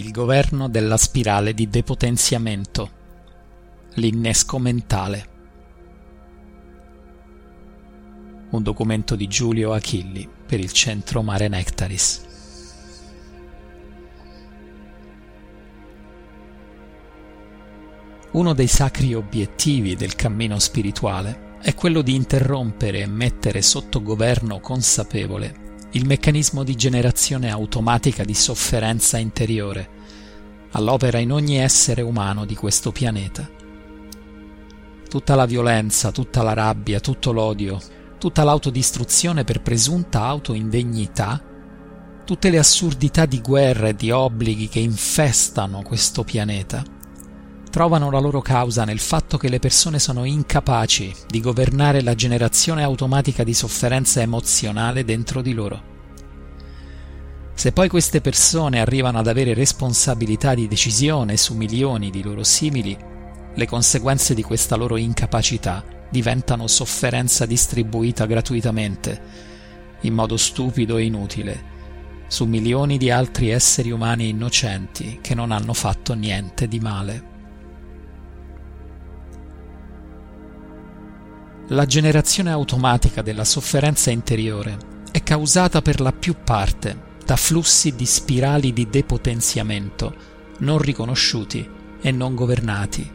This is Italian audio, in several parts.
Il governo della spirale di depotenziamento. L'innesco mentale. Un documento di Giulio Achilli per il centro Mare Nectaris. Uno dei sacri obiettivi del cammino spirituale è quello di interrompere e mettere sotto governo consapevole il meccanismo di generazione automatica di sofferenza interiore, all'opera in ogni essere umano di questo pianeta. Tutta la violenza, tutta la rabbia, tutto l'odio, tutta l'autodistruzione per presunta autoindegnità, tutte le assurdità di guerra e di obblighi che infestano questo pianeta, trovano la loro causa nel fatto che le persone sono incapaci di governare la generazione automatica di sofferenza emozionale dentro di loro. Se poi queste persone arrivano ad avere responsabilità di decisione su milioni di loro simili, le conseguenze di questa loro incapacità diventano sofferenza distribuita gratuitamente, in modo stupido e inutile, su milioni di altri esseri umani innocenti che non hanno fatto niente di male. La generazione automatica della sofferenza interiore è causata per la più parte da flussi di spirali di depotenziamento non riconosciuti e non governati.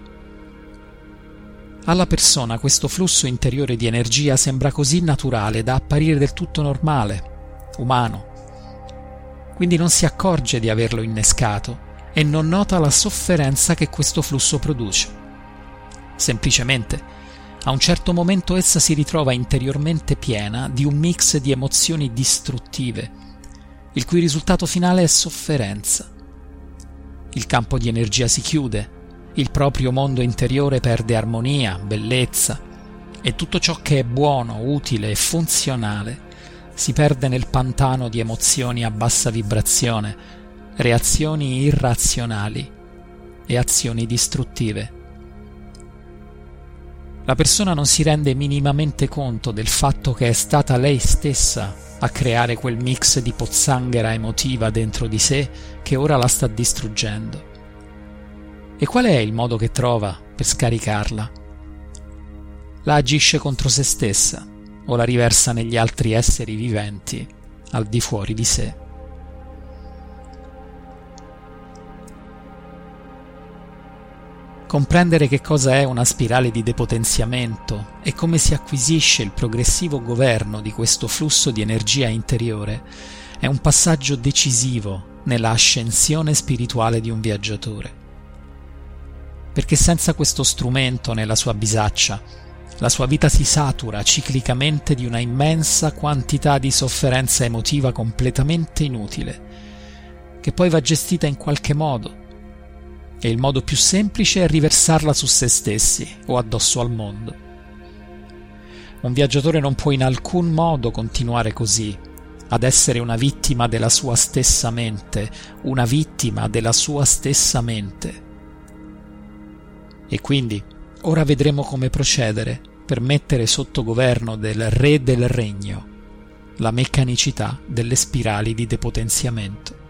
Alla persona questo flusso interiore di energia sembra così naturale da apparire del tutto normale, umano. Quindi non si accorge di averlo innescato e non nota la sofferenza che questo flusso produce. Semplicemente a un certo momento essa si ritrova interiormente piena di un mix di emozioni distruttive, il cui risultato finale è sofferenza. Il campo di energia si chiude, il proprio mondo interiore perde armonia, bellezza e tutto ciò che è buono, utile e funzionale si perde nel pantano di emozioni a bassa vibrazione, reazioni irrazionali e azioni distruttive. La persona non si rende minimamente conto del fatto che è stata lei stessa a creare quel mix di pozzanghera emotiva dentro di sé che ora la sta distruggendo. E qual è il modo che trova per scaricarla? La agisce contro se stessa o la riversa negli altri esseri viventi al di fuori di sé. Comprendere che cosa è una spirale di depotenziamento e come si acquisisce il progressivo governo di questo flusso di energia interiore è un passaggio decisivo nella ascensione spirituale di un viaggiatore. Perché senza questo strumento nella sua bisaccia, la sua vita si satura ciclicamente di una immensa quantità di sofferenza emotiva completamente inutile, che poi va gestita in qualche modo e il modo più semplice è riversarla su se stessi o addosso al mondo. Un viaggiatore non può in alcun modo continuare così, ad essere una vittima della sua stessa mente, una vittima della sua stessa mente. E quindi ora vedremo come procedere per mettere sotto governo del re del regno la meccanicità delle spirali di depotenziamento.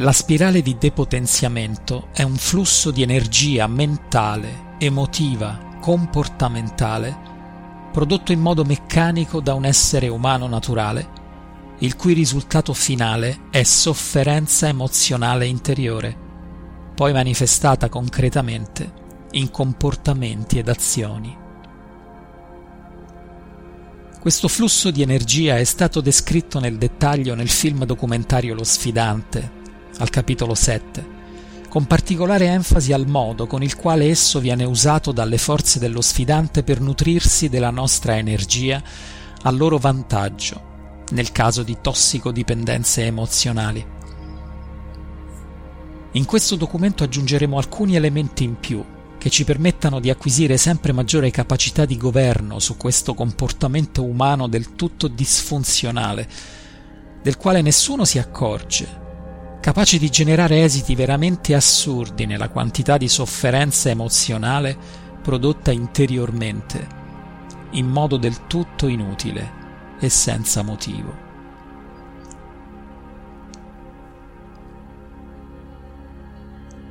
La spirale di depotenziamento è un flusso di energia mentale, emotiva, comportamentale, prodotto in modo meccanico da un essere umano naturale, il cui risultato finale è sofferenza emozionale interiore, poi manifestata concretamente in comportamenti ed azioni. Questo flusso di energia è stato descritto nel dettaglio nel film documentario Lo sfidante, al capitolo 7, con particolare enfasi al modo con il quale esso viene usato dalle forze dello sfidante per nutrirsi della nostra energia a loro vantaggio, nel caso di tossicodipendenze emozionali. In questo documento aggiungeremo alcuni elementi in più che ci permettano di acquisire sempre maggiore capacità di governo su questo comportamento umano del tutto disfunzionale, del quale nessuno si accorge capace di generare esiti veramente assurdi nella quantità di sofferenza emozionale prodotta interiormente, in modo del tutto inutile e senza motivo.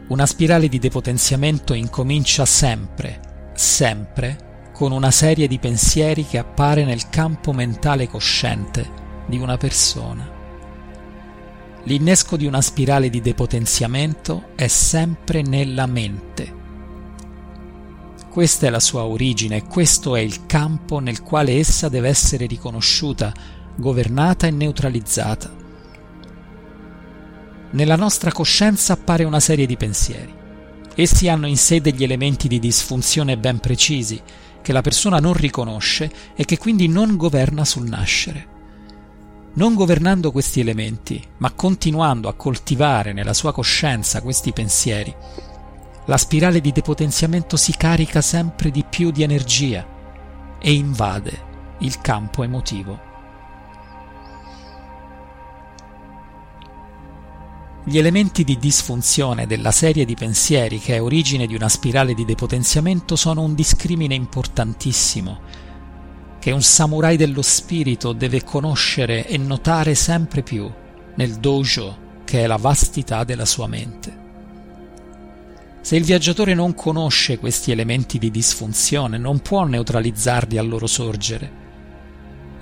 Una spirale di depotenziamento incomincia sempre, sempre, con una serie di pensieri che appare nel campo mentale cosciente di una persona. L'innesco di una spirale di depotenziamento è sempre nella mente. Questa è la sua origine, questo è il campo nel quale essa deve essere riconosciuta, governata e neutralizzata nella nostra coscienza appare una serie di pensieri. Essi hanno in sé degli elementi di disfunzione ben precisi, che la persona non riconosce e che quindi non governa sul nascere. Non governando questi elementi, ma continuando a coltivare nella sua coscienza questi pensieri, la spirale di depotenziamento si carica sempre di più di energia e invade il campo emotivo. Gli elementi di disfunzione della serie di pensieri che è origine di una spirale di depotenziamento sono un discrimine importantissimo, che un samurai dello spirito deve conoscere e notare sempre più nel dojo che è la vastità della sua mente. Se il viaggiatore non conosce questi elementi di disfunzione, non può neutralizzarli al loro sorgere.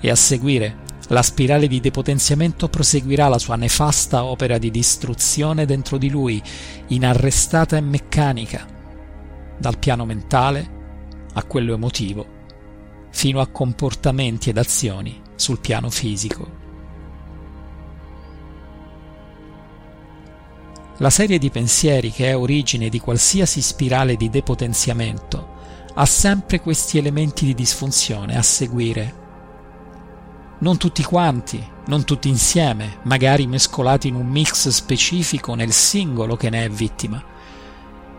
E a seguire la spirale di depotenziamento proseguirà la sua nefasta opera di distruzione dentro di lui, inarrestata e meccanica, dal piano mentale a quello emotivo, fino a comportamenti ed azioni sul piano fisico. La serie di pensieri che è origine di qualsiasi spirale di depotenziamento ha sempre questi elementi di disfunzione a seguire non tutti quanti, non tutti insieme, magari mescolati in un mix specifico nel singolo che ne è vittima,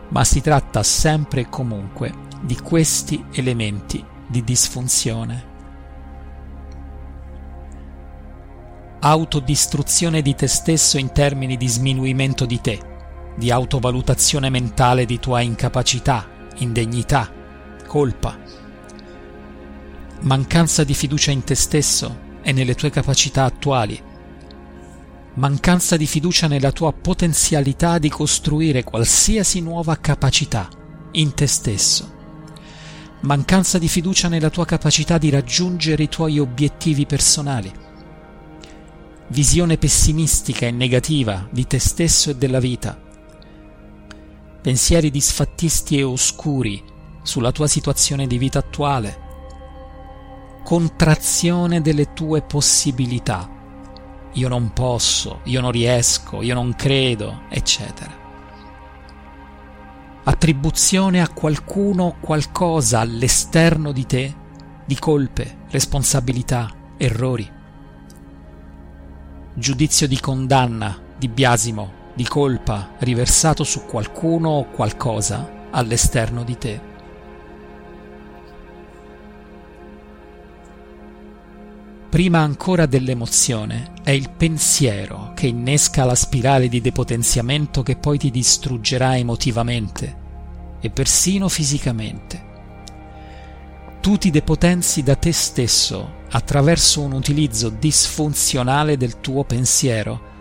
ma si tratta sempre e comunque di questi elementi di disfunzione. Autodistruzione di te stesso in termini di sminuimento di te, di autovalutazione mentale di tua incapacità, indegnità, colpa, mancanza di fiducia in te stesso e nelle tue capacità attuali, mancanza di fiducia nella tua potenzialità di costruire qualsiasi nuova capacità in te stesso, mancanza di fiducia nella tua capacità di raggiungere i tuoi obiettivi personali, visione pessimistica e negativa di te stesso e della vita, pensieri disfattisti e oscuri sulla tua situazione di vita attuale, contrazione delle tue possibilità. Io non posso, io non riesco, io non credo, eccetera. Attribuzione a qualcuno o qualcosa all'esterno di te di colpe, responsabilità, errori. Giudizio di condanna, di biasimo, di colpa riversato su qualcuno o qualcosa all'esterno di te. Prima ancora dell'emozione, è il pensiero che innesca la spirale di depotenziamento che poi ti distruggerà emotivamente e persino fisicamente. Tu ti depotenzi da te stesso attraverso un utilizzo disfunzionale del tuo pensiero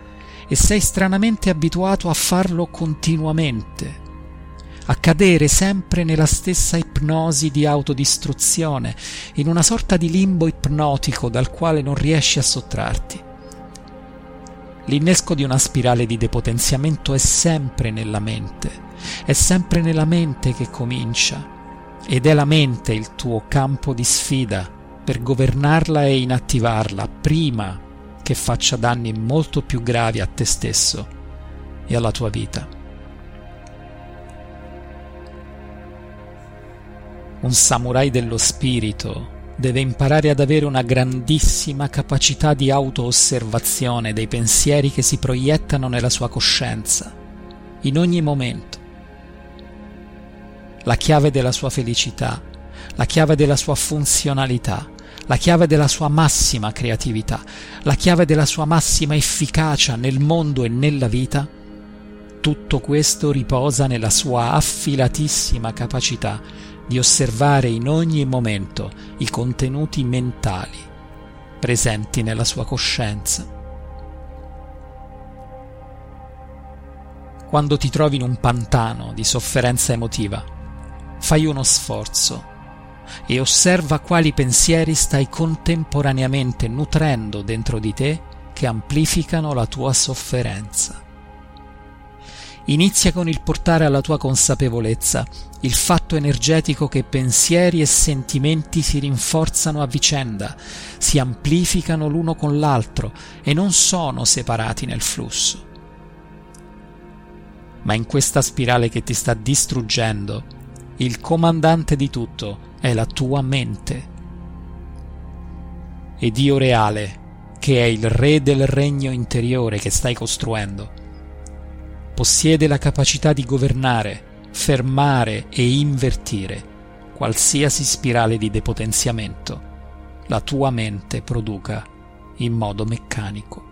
e sei stranamente abituato a farlo continuamente a cadere sempre nella stessa ipnosi di autodistruzione, in una sorta di limbo ipnotico dal quale non riesci a sottrarti. L'innesco di una spirale di depotenziamento è sempre nella mente, è sempre nella mente che comincia, ed è la mente il tuo campo di sfida per governarla e inattivarla prima che faccia danni molto più gravi a te stesso e alla tua vita. Un samurai dello spirito deve imparare ad avere una grandissima capacità di auto-osservazione dei pensieri che si proiettano nella sua coscienza, in ogni momento. La chiave della sua felicità, la chiave della sua funzionalità, la chiave della sua massima creatività, la chiave della sua massima efficacia nel mondo e nella vita, tutto questo riposa nella sua affilatissima capacità di osservare in ogni momento i contenuti mentali presenti nella sua coscienza. Quando ti trovi in un pantano di sofferenza emotiva, fai uno sforzo e osserva quali pensieri stai contemporaneamente nutrendo dentro di te che amplificano la tua sofferenza. Inizia con il portare alla tua consapevolezza il fatto energetico che pensieri e sentimenti si rinforzano a vicenda, si amplificano l'uno con l'altro e non sono separati nel flusso. Ma in questa spirale che ti sta distruggendo, il comandante di tutto è la tua mente. E Dio reale, che è il re del regno interiore che stai costruendo, possiede la capacità di governare, fermare e invertire qualsiasi spirale di depotenziamento la tua mente produca in modo meccanico.